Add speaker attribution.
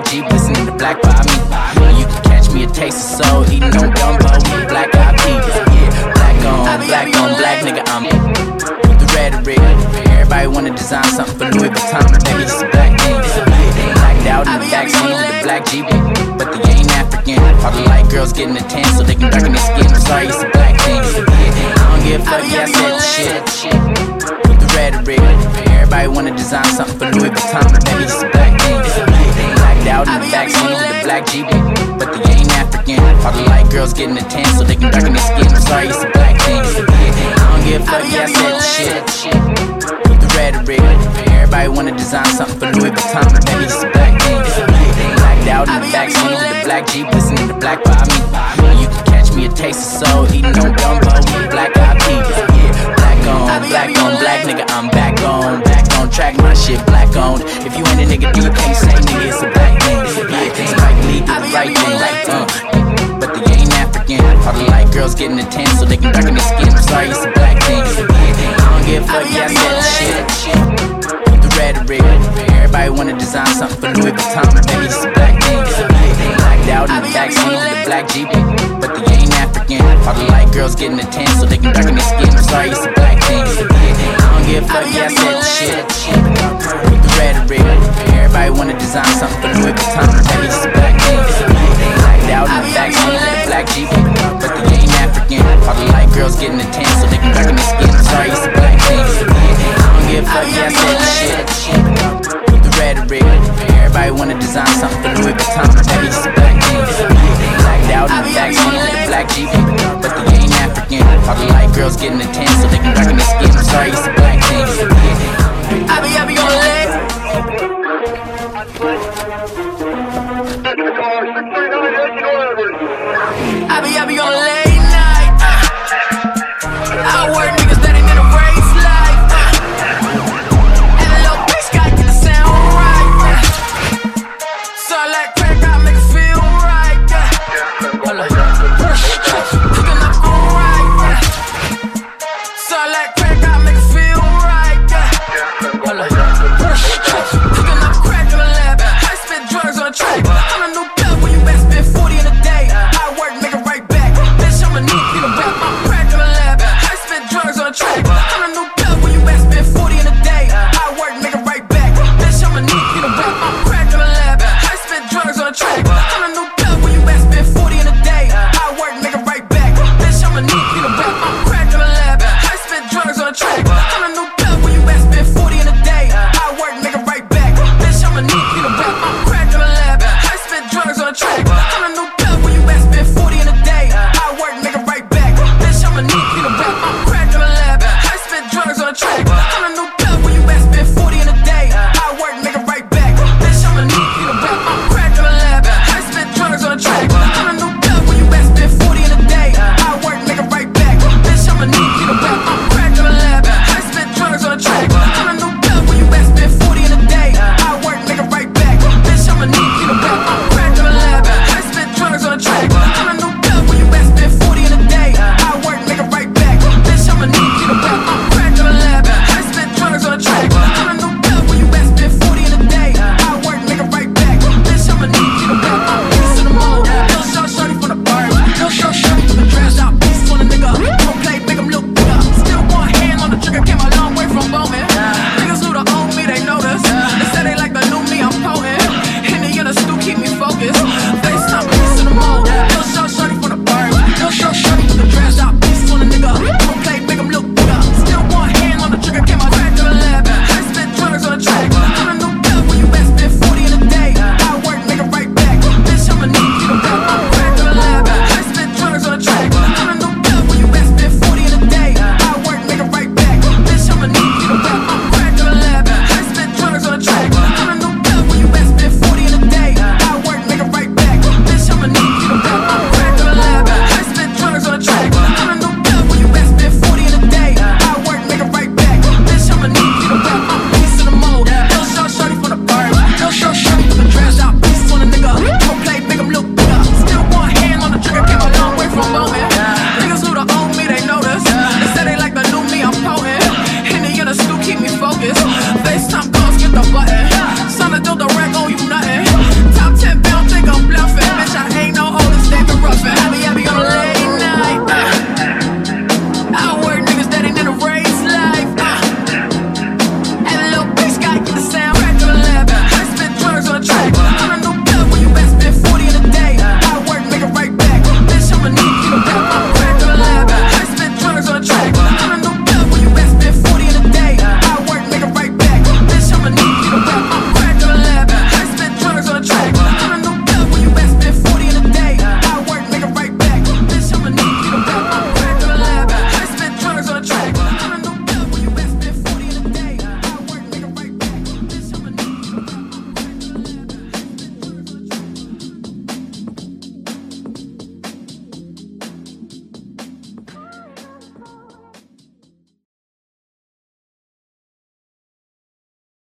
Speaker 1: black Jeep, listening to Black by me. You can catch me a taste of soul, eating on gumbo with black eyed peas. Yeah, black on, black on, black nigga, I'm with the rhetoric. Everybody wanna design something for Louis Vuitton, but baby, it's a black thing. Yeah, blacked out in the backseat of the black Jeep, but they ain't African. All the light girls getting the tan so they can darken their skin. I'm sorry, it's a black thing. Yeah, I don't give a fuck, yeah, I said shit with the rhetoric. Everybody wanna design something for Louis Vuitton, but baby, it's a black thing. Yeah, blacked out in the backseat of the black Jeep, but they ain't African. All the light girls getting a tan so they can darken their skin. I'm sorry, it's a black thing. I don't give a fuck, yeah, I said shit with the rhetoric. Everybody wanna design something for Louis Vuitton, but baby, it's a black thing. Blacked out in the backseat of the black Jeep, listening to Black by me. You can catch me a taste of soul, eating on gumbo with black black on, black on, black nigga, I'm back on, back on track, my shit black on. If you ain't a nigga, you can't say nigga, it's a black thing. Yeah, Spike Lee do the right thing. like, Uh, but they ain't African. All the light girls getting the tan so they can darken their skin. I'm sorry, it's a black thing. Yeah, I don't give a fuck, yeah, I said the shit. The rhetoric, everybody wanna design something for Louis Vuitton, but baby, it's a black thing. Out in the backseat of the black Jeep, but they ain't African. All the light girls getting the tan so they can darken their skin. I'm sorry, it's a black thing. I don't give a fuck, yeah, I said the shit. With the rhetoric, everybody wanna design something for Louis Vuitton, baby, it's a black thing. Blacked out in the backseat of the black Jeep, but they ain't African. All the light girls getting the tan so they can darken their skin. I'm sorry, it's a black thing. I don't give a fuck, yeah, I said the shit. With rhetoric, everybody wanna design something for Louis Vuitton, baby, it's a black. Yeah, blacked out in the backseat of the black Jeep, but they ain't African. All the light girls getting tan so they can darken their skin. I'm sorry, it's a black thing.